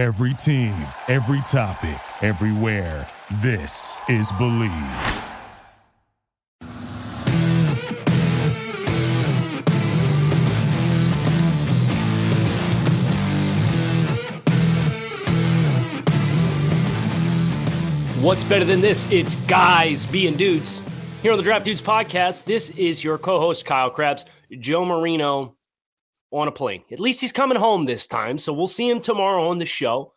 Every team, every topic, everywhere. This is Bleav. What's better than this? It's guys being dudes. Here on the Draft Dudes podcast, this is your co host, Kyle Crabbs. Joe Marino on a plane. At least he's coming home this time. So we'll see him tomorrow on the show.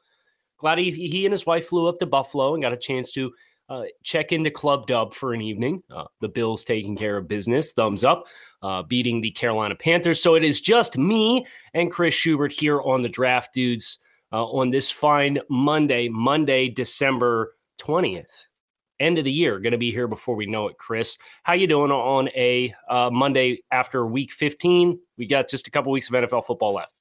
Glad he, he and his wife flew up to Buffalo and got a chance to uh, check into Club Dub for an evening. Uh, the Bills taking care of business. Thumbs up, uh, beating the Carolina Panthers. So it is just me and Chris Schubert here on the Draft Dudes uh, on this fine Monday, Monday, December 20th end of the year going to be here before we know it chris. How you doing on a uh, monday after week 15 we got just a couple weeks of nfl football left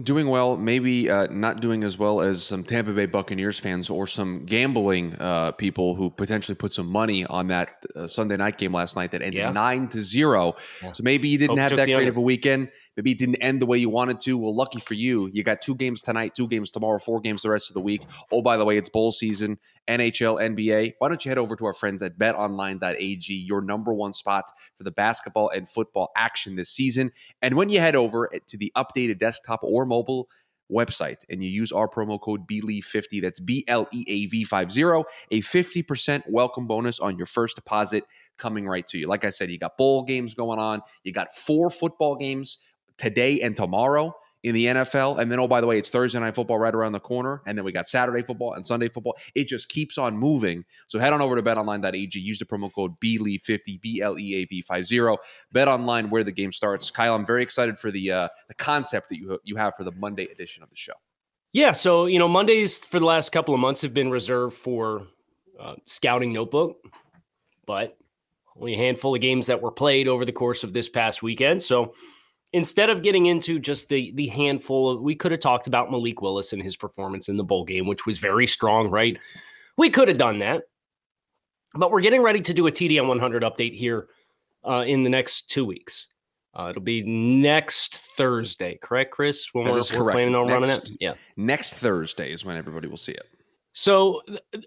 Doing well, maybe uh, not doing as well as some Tampa Bay Buccaneers fans or some gambling uh, people who potentially put some money on that uh, Sunday night game last night that ended yeah. nine to zero. Yeah. So maybe you didn't Hope have that great other. of a weekend. Maybe it didn't end the way you wanted to. Well, lucky for you, you got two games tonight, two games tomorrow, four games the rest of the week. Oh, by the way, it's bowl season, NHL, NBA. Why don't you head over to our friends at BetOnline.ag, your number one spot for the basketball and football action this season. And when you head over to the updated desktop or mobile website and you use our promo code BLEAV50, that's B L E A V 50, a 50% welcome bonus on your first deposit coming right to you. Like I said, you got bowl games going on, you got four football games today and tomorrow in the NFL. And then, oh, by the way, it's Thursday night football right around the corner. And then we got Saturday football and Sunday football. It just keeps on moving. So head on over to betonline.ag. Use the promo code BLEAV50, B L E A V 50. Bet online where the game starts. Kyle, I'm very excited for the uh, the concept that you, you have for the Monday edition of the show. Yeah. So, you know, Mondays for the last couple of months have been reserved for uh, scouting notebook, but only a handful of games that were played over the course of this past weekend. So, instead of getting into just the the handful of we could have talked about Malik Willis and his performance in the bowl game, which was very strong, right? We could have done that. But we're getting ready to do a TDN 100 update here uh, in the next two weeks. Uh, it'll be next Thursday, correct, Chris? When we're, we're, planning on next, running it? Yeah. Next Thursday is when everybody will see it. So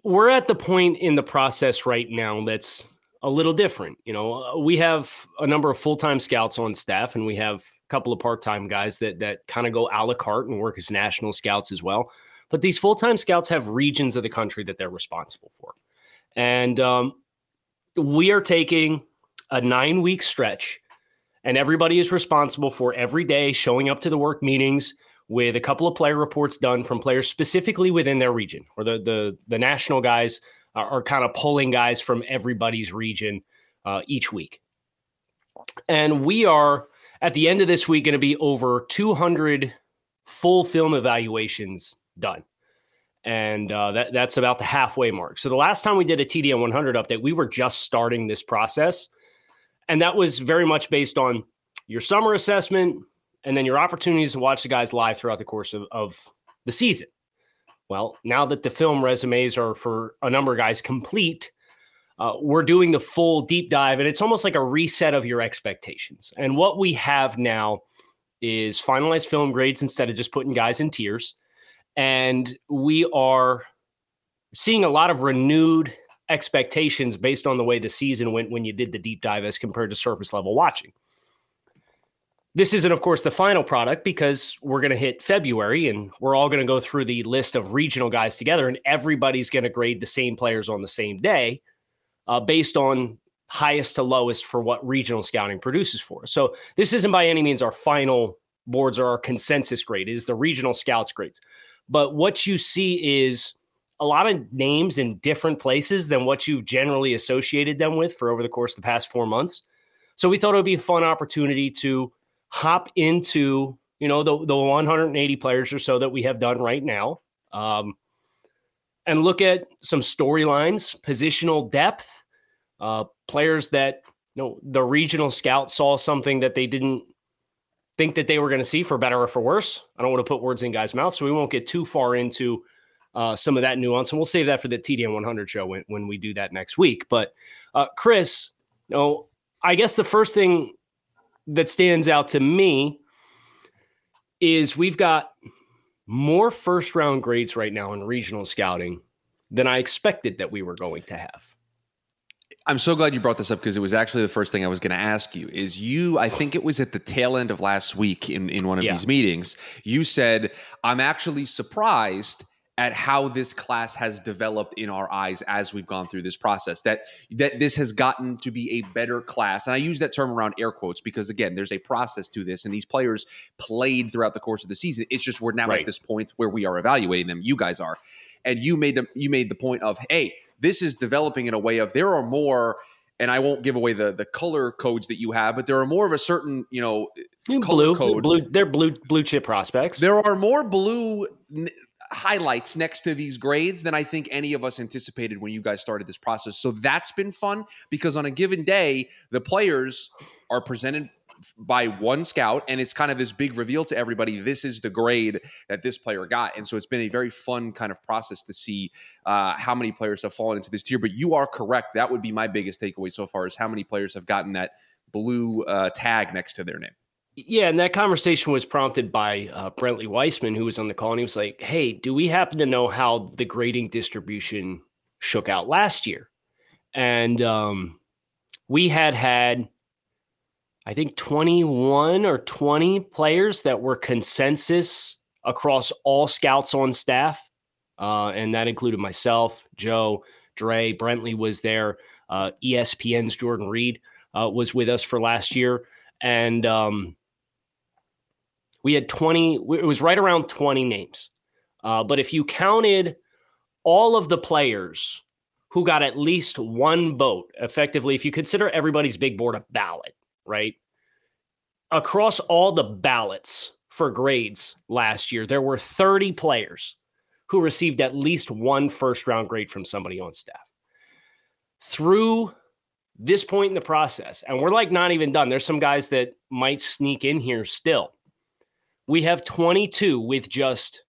we're at the point in the process right now that's a little different. You know, we have a number of full time scouts on staff, and we have couple of part-time guys that that kind of go a la carte and work as national scouts as well. But these full-time scouts have regions of the country that they're responsible for, and um, we are taking a nine-week stretch, and everybody is responsible for every day showing up to the work meetings with a couple of player reports done from players specifically within their region, or the the the national guys are, are kind of pulling guys from everybody's region uh, each week, and we are at the end of this week going to be over 200 full film evaluations done. And uh, that, that's about the halfway mark. So the last time we did a TDN 100 update, we were just starting this process. And that was very much based on your summer assessment and then your opportunities to watch the guys live throughout the course of, of the season. Well, now that the film resumes are for a number of guys complete, uh, we're doing the full deep dive, and it's almost like a reset of your expectations. And what we have now is finalized film grades instead of just putting guys in tiers. And we are seeing a lot of renewed expectations based on the way the season went when you did the deep dive as compared to surface level watching. This isn't, of course, the final product because we're going to hit February and we're all going to go through the list of regional guys together, and everybody's going to grade the same players on the same day uh, based on highest to lowest for what regional scouting produces for. So this isn't by any means our final boards or our consensus grade, is the regional scouts grades. But what you see is a lot of names in different places than what you've generally associated them with for over the course of the past four months. So we thought it would be a fun opportunity to hop into, you know, the, the 180 players or so that we have done right now. Um, and look at some storylines, positional depth, uh, players that you know the regional scout saw something that they didn't think that they were going to see for better or for worse. I don't want to put words in guys' mouths, so we won't get too far into uh, some of that nuance, and we'll save that for the TDN 100 show when, when we do that next week. But uh, Chris, you know, I guess the first thing that stands out to me is we've got more first round grades right now in regional scouting than I expected that we were going to have. I'm so glad you brought this up because it was actually the first thing I was going to ask you. Is you? I think it was at the tail end of last week in in one of yeah. these meetings. You said, "I'm actually surprised." At how this class has developed in our eyes as we've gone through this process that that this has gotten to be a better class and i use that term around air quotes because again there's a process to this and these players played throughout the course of the season it's just we're now right. at this point where we are evaluating them you guys are and you made the you made the point of hey this is developing in a way of there are more and I won't give away the the color codes that you have, but there are more of a certain, you know, blue, code. blue. They're blue blue chip prospects. There are more blue highlights next to these grades than I think any of us anticipated when you guys started this process. So that's been fun because on a given day, the players are presented by one scout and it's kind of this big reveal to everybody this is the grade that this player got. And so it's been a very fun kind of process to see uh, how many players have fallen into this tier. But you are correct. That would be my biggest takeaway so far is how many players have gotten that blue uh, tag next to their name yeah, and that conversation was prompted by uh, Brentley Weissman, who was on the call, and he was like, "Hey, do we happen to know how the grading distribution shook out last year?" And um, we had had, I think, twenty-one or twenty players that were consensus across all scouts on staff, uh, and that included myself, Joe, Dre, Brentley was there, uh, ESPN's Jordan Reid uh, was with us for last year, and um, we had 20, it was right around 20 names. Uh, but if you counted all of the players who got at least one vote, effectively, if you consider everybody's big board a ballot, right? Across all the ballots for grades last year, there were 30 players who received at least one first round grade from somebody on staff. Through this point in the process, and we're like not even done. There's some guys that might sneak in here still we have 22 with just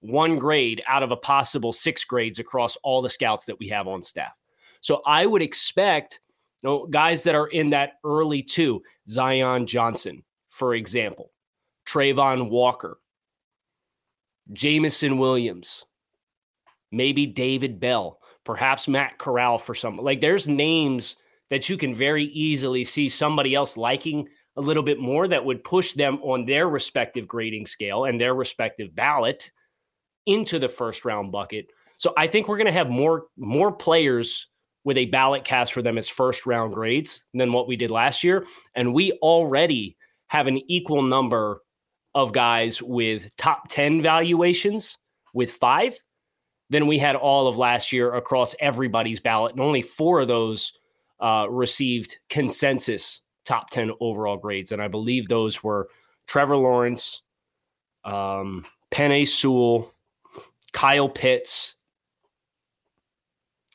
one grade out of a possible six grades across all the scouts that we have on staff. So I would expect you know, guys that are in that early two, Zion Johnson, for example, Travon Walker, Jameson Williams, maybe David Bell, perhaps Matt Corral for some. Like there's names that you can very easily see somebody else liking a little bit more that would push them on their respective grading scale and their respective ballot into the first round bucket. So I think we're going to have more more players with a ballot cast for them as first round grades than what we did last year and we already have an equal number of guys with top 10 valuations with 5 than we had all of last year across everybody's ballot and only 4 of those uh, received consensus top 10 overall grades. And I believe those were Trevor Lawrence, um, Penei Sewell, Kyle Pitts.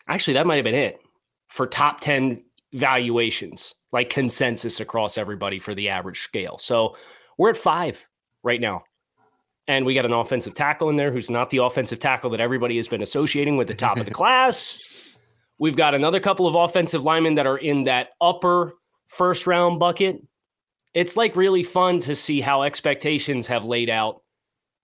Actually, that might have been it for top 10 valuations, like consensus across everybody for the average scale. So we're at five right now. And we got an offensive tackle in there who's not the offensive tackle that everybody has been associating with the top of the class. We've got another couple of offensive linemen that are in that upper first round bucket, it's like really fun to see how expectations have laid out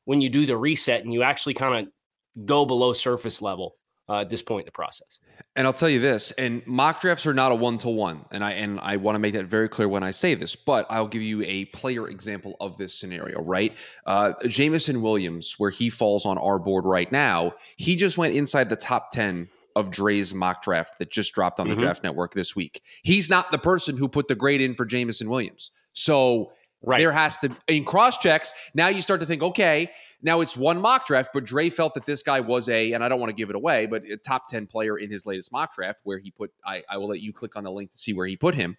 when you do the reset and you actually kind of go below surface level uh, at this point in the process. And I'll tell you this, and mock drafts are not a one to one, and I and I want to make that very clear when I say this. But I'll give you a player example of this scenario. Right, uh, Jameson Williams, where he falls on our board right now, he just went inside the top ten of Dre's mock draft that just dropped on the mm-hmm. Draft Network this week. He's not the person who put the grade in for Jameson Williams. So right. there has to in cross checks. Now you start to think, okay, now it's one mock draft, but Dre felt that this guy was a, and I don't want to give it away, but a top 10 player in his latest mock draft where he put, I, I will let you click on the link to see where he put him.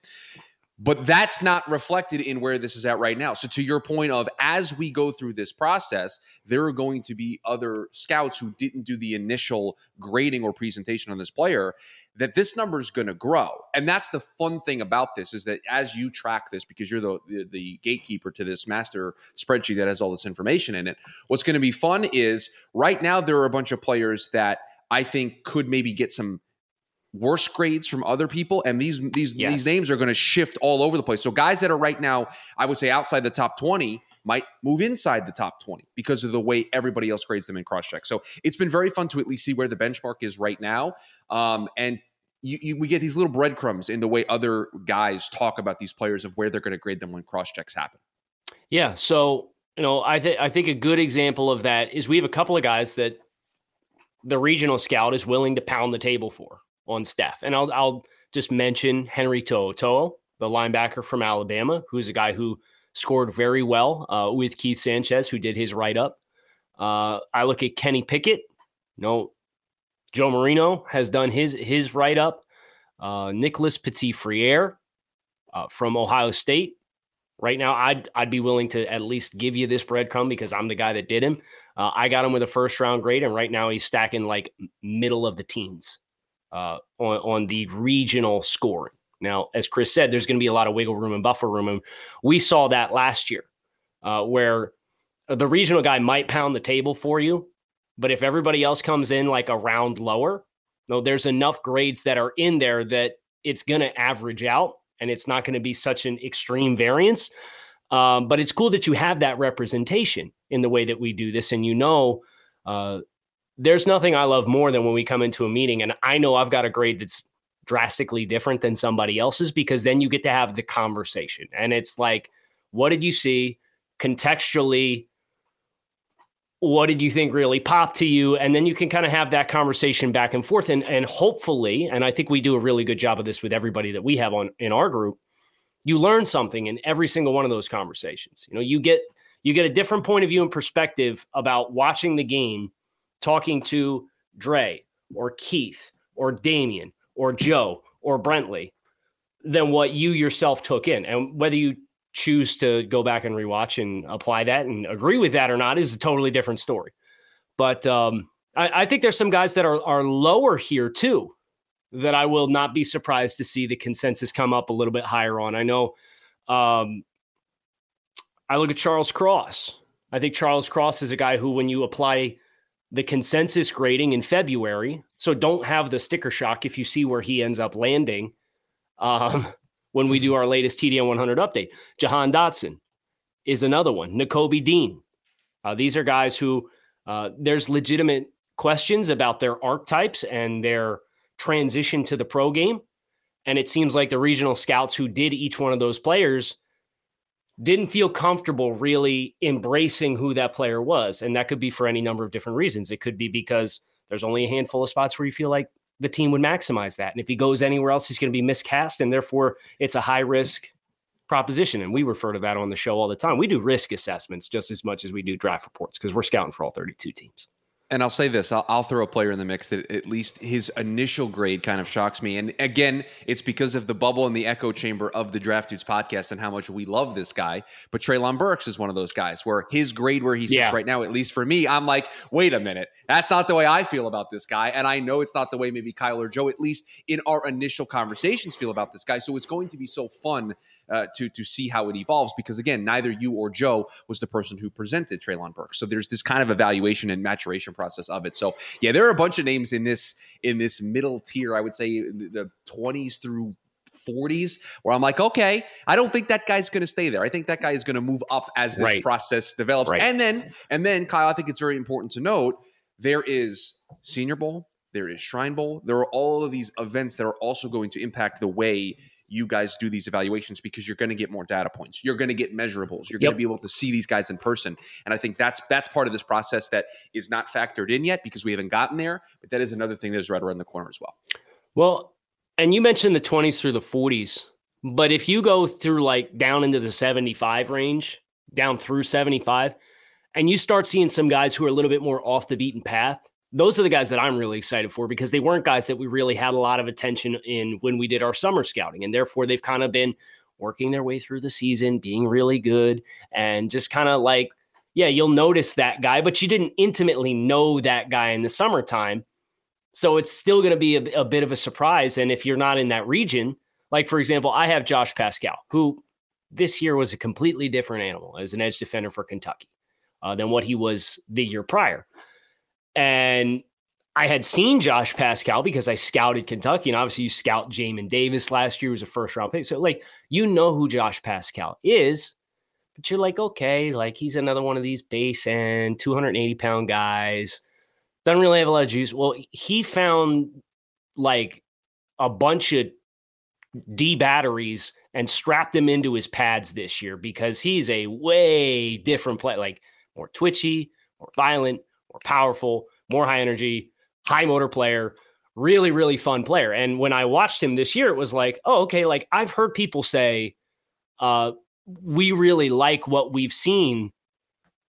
But that's not reflected in where this is at right now. So, to your point of as we go through this process, there are going to be other scouts who didn't do the initial grading or presentation on this player, that this number is going to grow. And that's the fun thing about this is that as you track this, because you're the, the, the gatekeeper to this master spreadsheet that has all this information in it, what's going to be fun is right now there are a bunch of players that I think could maybe get some worse grades from other people and these these yes. these names are going to shift all over the place so guys that are right now i would say outside the top 20 might move inside the top 20 because of the way everybody else grades them in cross check. So it's been very fun to at least see where the benchmark is right now. Um, and you, you, we get these little breadcrumbs in the way other guys talk about these players of where they're going to grade them when cross checks happen. Yeah. So, you know, I think I think a good example of that is we have a couple of guys that the regional scout is willing to pound the table for on staff. And I'll I'll just mention Henry To'oTo'o, the linebacker from Alabama, who's a guy who scored very well uh, with Keith Sanchez, who did his write up. Uh, I look at Kenny Pickett. No, Joe Marino has done his his write up. Uh, Nicholas Petit Frere uh, from Ohio State. Right now, I'd I'd be willing to at least give you this breadcrumb because I'm the guy that did him. Uh, I got him with a first round grade, and right now he's stacking like middle of the teens uh, on on the regional scoring. Now, as Chris said, there's going to be a lot of wiggle room and buffer room, and we saw that last year, uh, where the regional guy might pound the table for you, but if everybody else comes in like a round lower, no, there's enough grades that are in there that it's going to average out and it's not going to be such an extreme variance. Um, but it's cool that you have that representation in the way that we do this. And you know, uh, there's nothing I love more than when we come into a meeting and I know I've got a grade that's drastically different than somebody else's because then you get to have the conversation. And it's like, what did you see contextually? what did you think really popped to you and then you can kind of have that conversation back and forth and and hopefully and i think we do a really good job of this with everybody that we have on in our group you learn something in every single one of those conversations you know you get you get a different point of view and perspective about watching the game talking to Dre or Keith or Damien or Joe or Brentley than what you yourself took in and whether you choose to go back and rewatch and apply that and agree with that or not is a totally different story. But um, I, I, think there's some guys that are are lower here too that I will not be surprised to see the consensus come up a little bit higher on. I know um, I look at Charles Cross. I think Charles Cross is a guy who, when you apply the consensus grading in February, so don't have the sticker shock if you see where he ends up landing. Um, when we do our latest TDN 100 update. Jahan Dotson is another one. Nakobe Dean. Uh, these are guys who uh, there's legitimate questions about their archetypes and their transition to the pro game. And it seems like the regional scouts who did each one of those players didn't feel comfortable really embracing who that player was. And that could be for any number of different reasons. It could be because there's only a handful of spots where you feel like the team would maximize that. And if he goes anywhere else, he's going to be miscast, and therefore it's a high risk proposition. And we refer to that on the show all the time. We do risk assessments just as much as we do draft reports because we're scouting for all 32 teams. And I'll say this: I'll, I'll, throw a player in the mix that at least his initial grade kind of shocks me. And again, it's because of the bubble and the echo chamber of the Draft Dudes podcast and how much we love this guy. But Treylon Burks is one of those guys where his grade where he sits yeah. right now, at least for me, I'm like, wait a minute, that's not the way I feel about this guy, and I know it's not the way maybe Kyle or Joe, at least in our initial conversations, feel about this guy. So it's going to be so fun uh, to to see how it evolves because again, neither you or Joe was the person who presented Treylon Burks. So there's this kind of evaluation and maturation process of it. So yeah, there are a bunch of names in this in this middle tier. I would say the 20s through 40s where I'm like, okay, I don't think that guy's going to stay there. I think that guy is going to move up as this right. process develops. Right. And then, and then, Kyle, I think it's very important to note there is Senior Bowl, there is Shrine Bowl, there are all of these events that are also going to impact the way you guys do these evaluations because you're going to get more data points. You're going to get measurables. You're yep. going to be able to see these guys in person. And I think that's that's part of this process that is not factored in yet because we haven't gotten there. But that is another thing that is right around the corner as well. Well, and you mentioned the 20s through the 40s, but if you go through like down into the 75 range, down through 75, and you start seeing some guys who are a little bit more off the beaten path, those are the guys that I'm really excited for because they weren't guys that we really had a lot of attention in when we did our summer scouting. And therefore, they've kind of been working their way through the season, being really good, and just kind of like, yeah, you'll notice that guy, but you didn't intimately know that guy in the summertime. So it's still going to be a, a bit of a surprise. And if you're not in that region, like for example, I have Josh Paschal, who this year was a completely different animal as an edge defender for Kentucky uh, than what he was the year prior. And I had seen Josh Paschal because I scouted Kentucky, and obviously you scout Jamin Davis last year was a first round pick. So like you know who Josh Paschal is but you're like, okay, like he's another one of these base and 280 pound guys. Doesn't really have a lot of juice. Well, he found like a bunch of D batteries and strapped them into his pads this year because he's a way different play, like more twitchy, more violent, more powerful, more high energy, high motor player. Really, really fun player. And when I watched him this year, it was like, oh, okay, like I've heard people say, uh, we really like what we've seen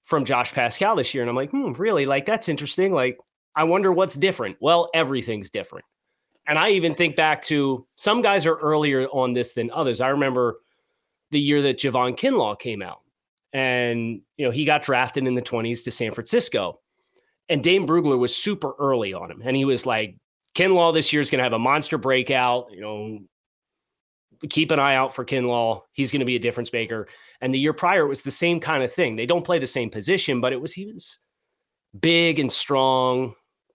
from Josh Paschal this year. And I'm like, hmm, really? Like, that's interesting. Like, I wonder what's different. Well, everything's different. And I even think back to some guys are earlier on this than others. I remember the year that Javon Kinlaw came out. And, you know, he got drafted in the 20s to San Francisco. And Dane Brugler was super early on him. And he was like, Kinlaw this year is going to have a monster breakout. You know, keep an eye out for Kinlaw. He's going to be a difference maker. And the year prior, it was the same kind of thing. They don't play the same position, but it was, he was big and strong,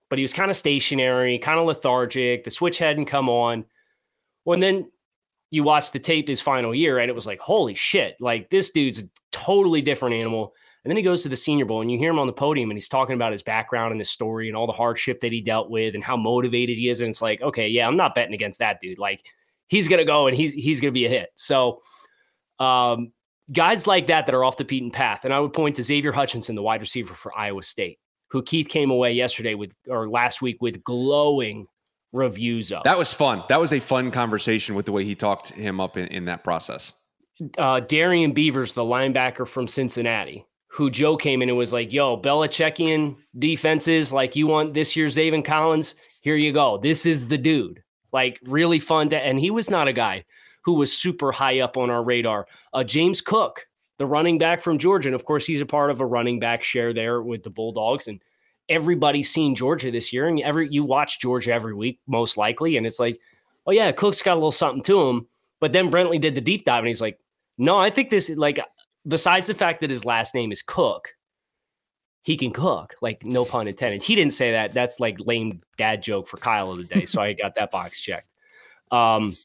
but he was kind of stationary, kind of lethargic. The switch hadn't come on. Well, and then you watch the tape his final year, and it was like, holy shit, like this dude's a totally different animal. And then he goes to the Senior Bowl, and you hear him on the podium, and he's talking about his background and his story and all the hardship that he dealt with and how motivated he is. And it's like, okay, yeah, I'm not betting against that dude. Like he's gonna go and he's he's gonna be a hit. So, um, guys like that that are off the beaten path, and I would point to Xavier Hutchinson, the wide receiver for Iowa State who Keith came away yesterday with or last week with glowing reviews of. That was fun. That was a fun conversation with the way he talked him up in, in that process. Uh, Darrian Beavers, the linebacker from Cincinnati, who Joe came in and was like, yo, Belichickian defenses, like you want this year's Zaven Collins, here you go. This is the dude. Like really fun to, and he was not a guy who was super high up on our radar. Uh, James Cook, the running back from Georgia. And of course, he's a part of a running back share there with the Bulldogs. And everybody's seen Georgia this year. And every you watch Georgia every week, most likely. And it's like, oh yeah, Cook's got a little something to him. But then Brentley did the deep dive and he's like, no, I think this like besides the fact that his last name is Cook, he can cook. Like no pun intended. He didn't say that. That's like lame dad joke for Kyle of the day. So I got that box checked. Um,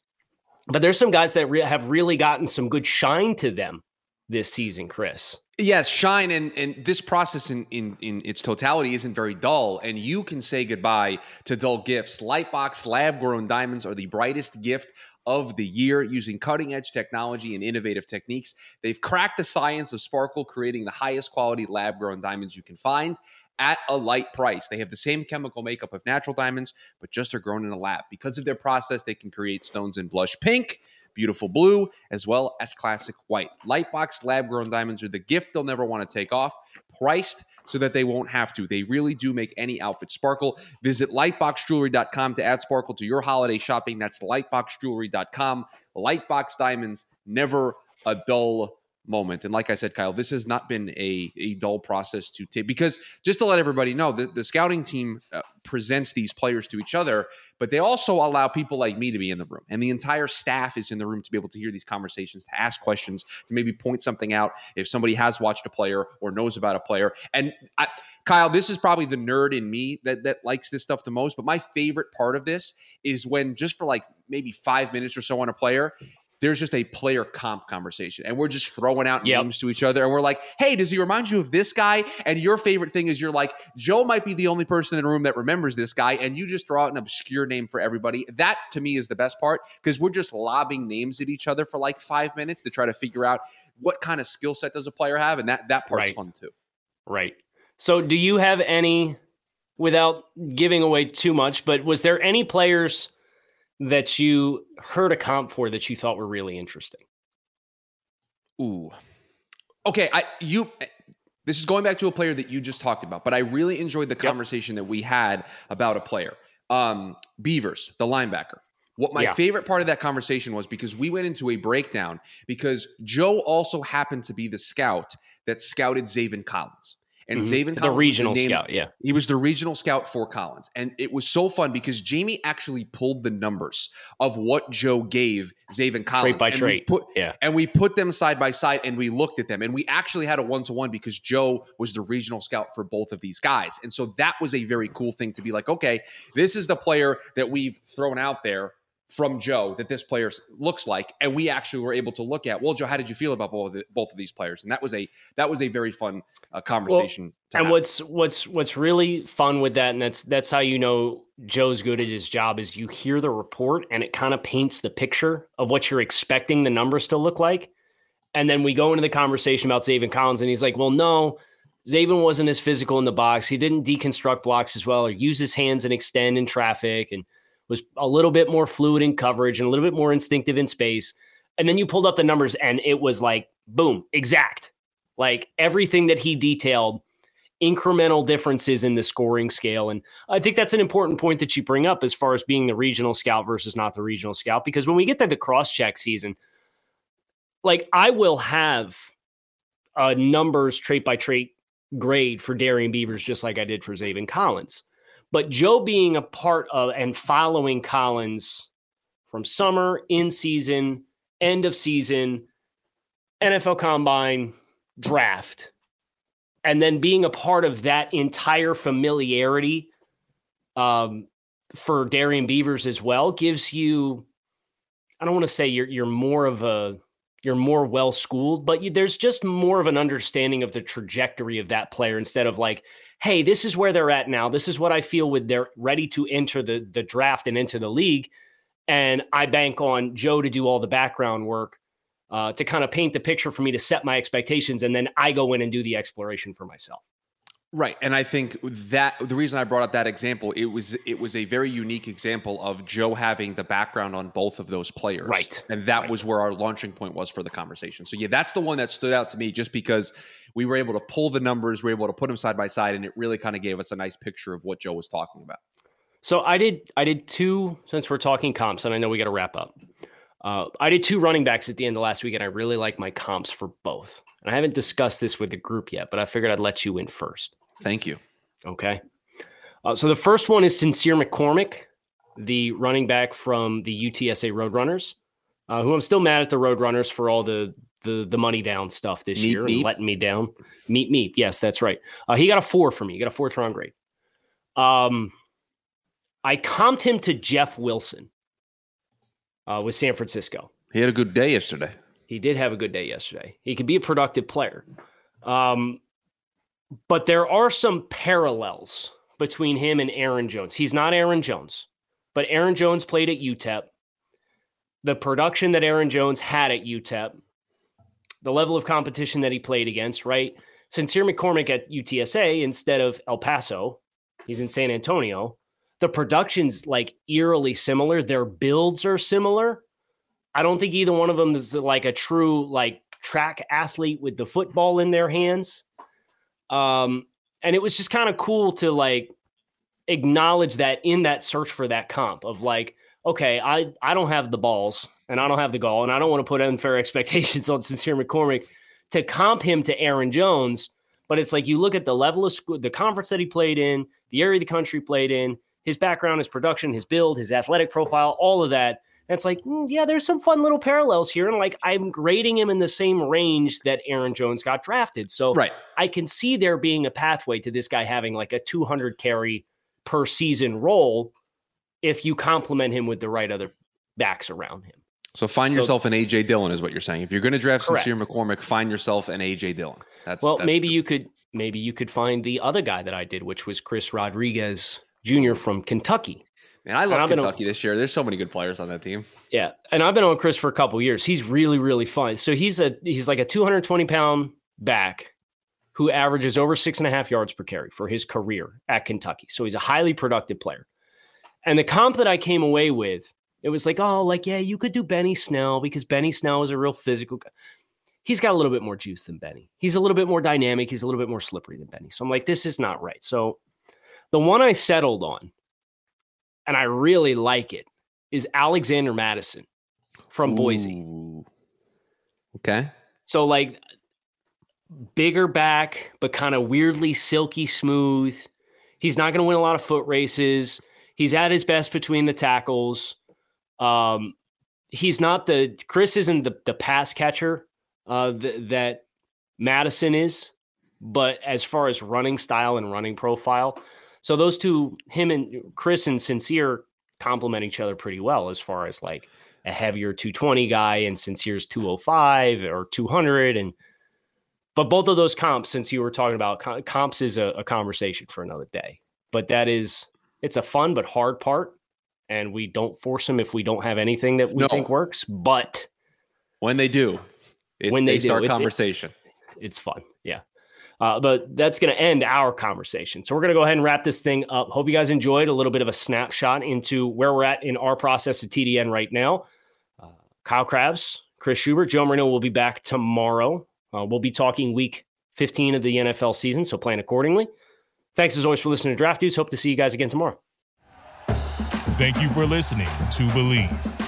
but there's some guys that re- have really gotten some good shine to them this season, Chris. Yes, shine and and this process in, in in its totality isn't very dull, and you can say goodbye to dull gifts. Lightbox lab grown diamonds are the brightest gift of the year using cutting edge technology and innovative techniques. They've cracked the science of sparkle, creating the highest quality lab grown diamonds you can find at a light price. They have the same chemical makeup of natural diamonds, but just are grown in a lab. Because of their process, they can create stones in blush pink beautiful blue, as well as classic white. Lightbox lab grown diamonds are the gift they'll never want to take off, priced so that they won't have to. They really do make any outfit sparkle. Visit lightboxjewelry.com to add sparkle to your holiday shopping. That's lightboxjewelry.com. Lightbox diamonds, never a dull moment. And like I said, Kyle, this has not been a, a dull process to take because just to let everybody know, the, the scouting team uh, presents these players to each other, but they also allow people like me to be in the room. And the entire staff is in the room to be able to hear these conversations, to ask questions, to maybe point something out if somebody has watched a player or knows about a player. And I, Kyle, this is probably the nerd in me that, that likes this stuff the most. But my favorite part of this is when just for like maybe five minutes or so on a player, there's just a player comp conversation and we're just throwing out yep. names to each other and we're like hey does he remind you of this guy and your favorite thing is you're like joe might be the only person in the room that remembers this guy and you just throw out an obscure name for everybody that to me is the best part because we're just lobbing names at each other for like five minutes to try to figure out what kind of skill set does a player have and that that part's right. fun too right so do you have any without giving away too much but was there any players that you heard a comp for that you thought were really interesting? Ooh. Okay, I you this is going back to a player that you just talked about, but I really enjoyed the conversation yep. that we had about a player. Um, Beavers, the linebacker. What my yeah. favorite part of that conversation was because we went into a breakdown because Joe also happened to be the scout that scouted Zaven Collins. And mm-hmm. Zaven Collins, the regional scout, yeah, he was the regional scout for Collins, and it was so fun because Jamie actually pulled the numbers of what Joe gave Zaven Collins, trait by trait, put, yeah, and we put them side by side, and we looked at them, and we actually had a one to one because Joe was the regional scout for both of these guys, and so that was a very cool thing to be like, okay, this is the player that we've thrown out there from Joe that this player looks like, and we actually were able to look at. Well, Joe, how did you feel about both of, the, both of these players? And that was a that was a very fun uh, conversation. Well, and have. what's what's what's really fun with that, and that's that's how you know Joe's good at his job is you hear the report and it kind of paints the picture of what you're expecting the numbers to look like, and then we go into the conversation about Zaven Collins, and he's like, "Well, no." Zaven wasn't as physical in the box. He didn't deconstruct blocks as well or use his hands and extend in traffic. And was a little bit more fluid in coverage and a little bit more instinctive in space. And then you pulled up the numbers and it was like, boom, exact. Like everything that he detailed, incremental differences in the scoring scale. And I think that's an important point that you bring up as far as being the regional scout versus not the regional scout. Because when we get to the cross check season, like I will have a numbers trait by trait grade for Darrian Beavers, just like I did for Zaven Collins. But Joe being a part of and following Collins from summer, in season, end of season, NFL combine, draft, and then being a part of that entire familiarity um, for Darrian Beavers as well gives you, I don't want to say you're you're more of a you're more well schooled, but you, there's just more of an understanding of the trajectory of that player instead of like, hey, this is where they're at now. This is what I feel with they're ready to enter the the draft and into the league. And I bank on Joe to do all the background work uh, to kind of paint the picture for me to set my expectations, and then I go in and do the exploration for myself. Right, and I think that the reason I brought up that example, it was it was a very unique example of Joe having the background on both of those players, right? And that right. was where our launching point was for the conversation. So yeah, that's the one that stood out to me, just because we were able to pull the numbers, we were able to put them side by side, and it really kind of gave us a nice picture of what Joe was talking about. So I did I did two since we're talking comps, and I know we got to wrap up. Uh, I did two running backs at the end of last week, and I really like my comps for both. And I haven't discussed this with the group yet, but I figured I'd let you in first. Thank you. Okay. Uh, so the first one is Sincere McCormick, the running back from the UTSA Roadrunners, uh, who I'm still mad at the Roadrunners for all the the the money down stuff this meet, year meet. and letting me down. Meet me. Yes, that's right. Uh, he got a four for me. He got a fourth round grade. Um, I comped him to Jeff Wilson uh, with San Francisco. He had a good day yesterday. He did have a good day yesterday. He could be a productive player. Um, but there are some parallels between him and Aaron Jones. He's not Aaron Jones, but Aaron Jones played at UTEP. The production that Aaron Jones had at UTEP, the level of competition that he played against, right? Sincere McCormick at UTSA instead of El Paso, he's in San Antonio. The production's like eerily similar. Their builds are similar. I don't think either one of them is like a true like track athlete with the football in their hands. Um, and it was just kind of cool to like acknowledge that in that search for that comp of like, okay, I I don't have the balls and I don't have the gall, and I don't want to put unfair expectations on Sincere McCormick to comp him to Aaron Jones. But it's like you look at the level of school, the conference that he played in, the area the country played in, his background, his production, his build, his athletic profile, all of that. And it's like, mm, yeah, there's some fun little parallels here. And like, I'm grading him in the same range that Aaron Jones got drafted. So right. I can see there being a pathway to this guy having like a 200 carry per season role if you complement him with the right other backs around him. So find so, yourself an AJ Dillon is what you're saying. If you're going to draft correct. Sincere McCormick, find yourself an AJ Dillon. That's well, that's maybe the- you could maybe you could find the other guy that I did, which was Chris Rodriguez Jr. from Kentucky. Man, I love Kentucky on, this year. There's so many good players on that team. Yeah, and I've been on Chris for a couple years. He's really, really fun. So he's a he's like a 220 pound back who averages over six and a half yards per carry for his career at Kentucky. So he's a highly productive player. And the comp that I came away with, it was like, oh, like yeah, you could do Benny Snell because Benny Snell is a real physical. guy. He's got a little bit more juice than Benny. He's a little bit more dynamic. He's a little bit more slippery than Benny. So I'm like, this is not right. So the one I settled on and I really like it, is Alexander Mattison from Boise. Okay. So like bigger back, but kind of weirdly silky smooth. He's not going to win a lot of foot races. He's at his best between the tackles. Um, he's not the Chris isn't the the pass catcher uh, th- that Mattison is, but as far as running style and running profile, so those two, him and Chris and Sincere, complement each other pretty well as far as like a heavier 220 guy and Sincere's 205 or 200 and but both of those comps since you were talking about comps is a, a conversation for another day. But that is it's a fun but hard part and we don't force them if we don't have anything that we no. think works but when they do when they, they start do, conversation. it's, it's fun uh, but that's going to end our conversation. So we're going to go ahead and wrap this thing up. Hope you guys enjoyed a little bit of a snapshot into where we're at in our process at TDN right now. Uh, Kyle Crabbs, Chris Schubert, Joe Marino will be back tomorrow. Uh, we'll be talking week 15 of the NFL season, so plan accordingly. Thanks as always for listening to Draft Dudes. Hope to see you guys again tomorrow. Thank you for listening to Bleav.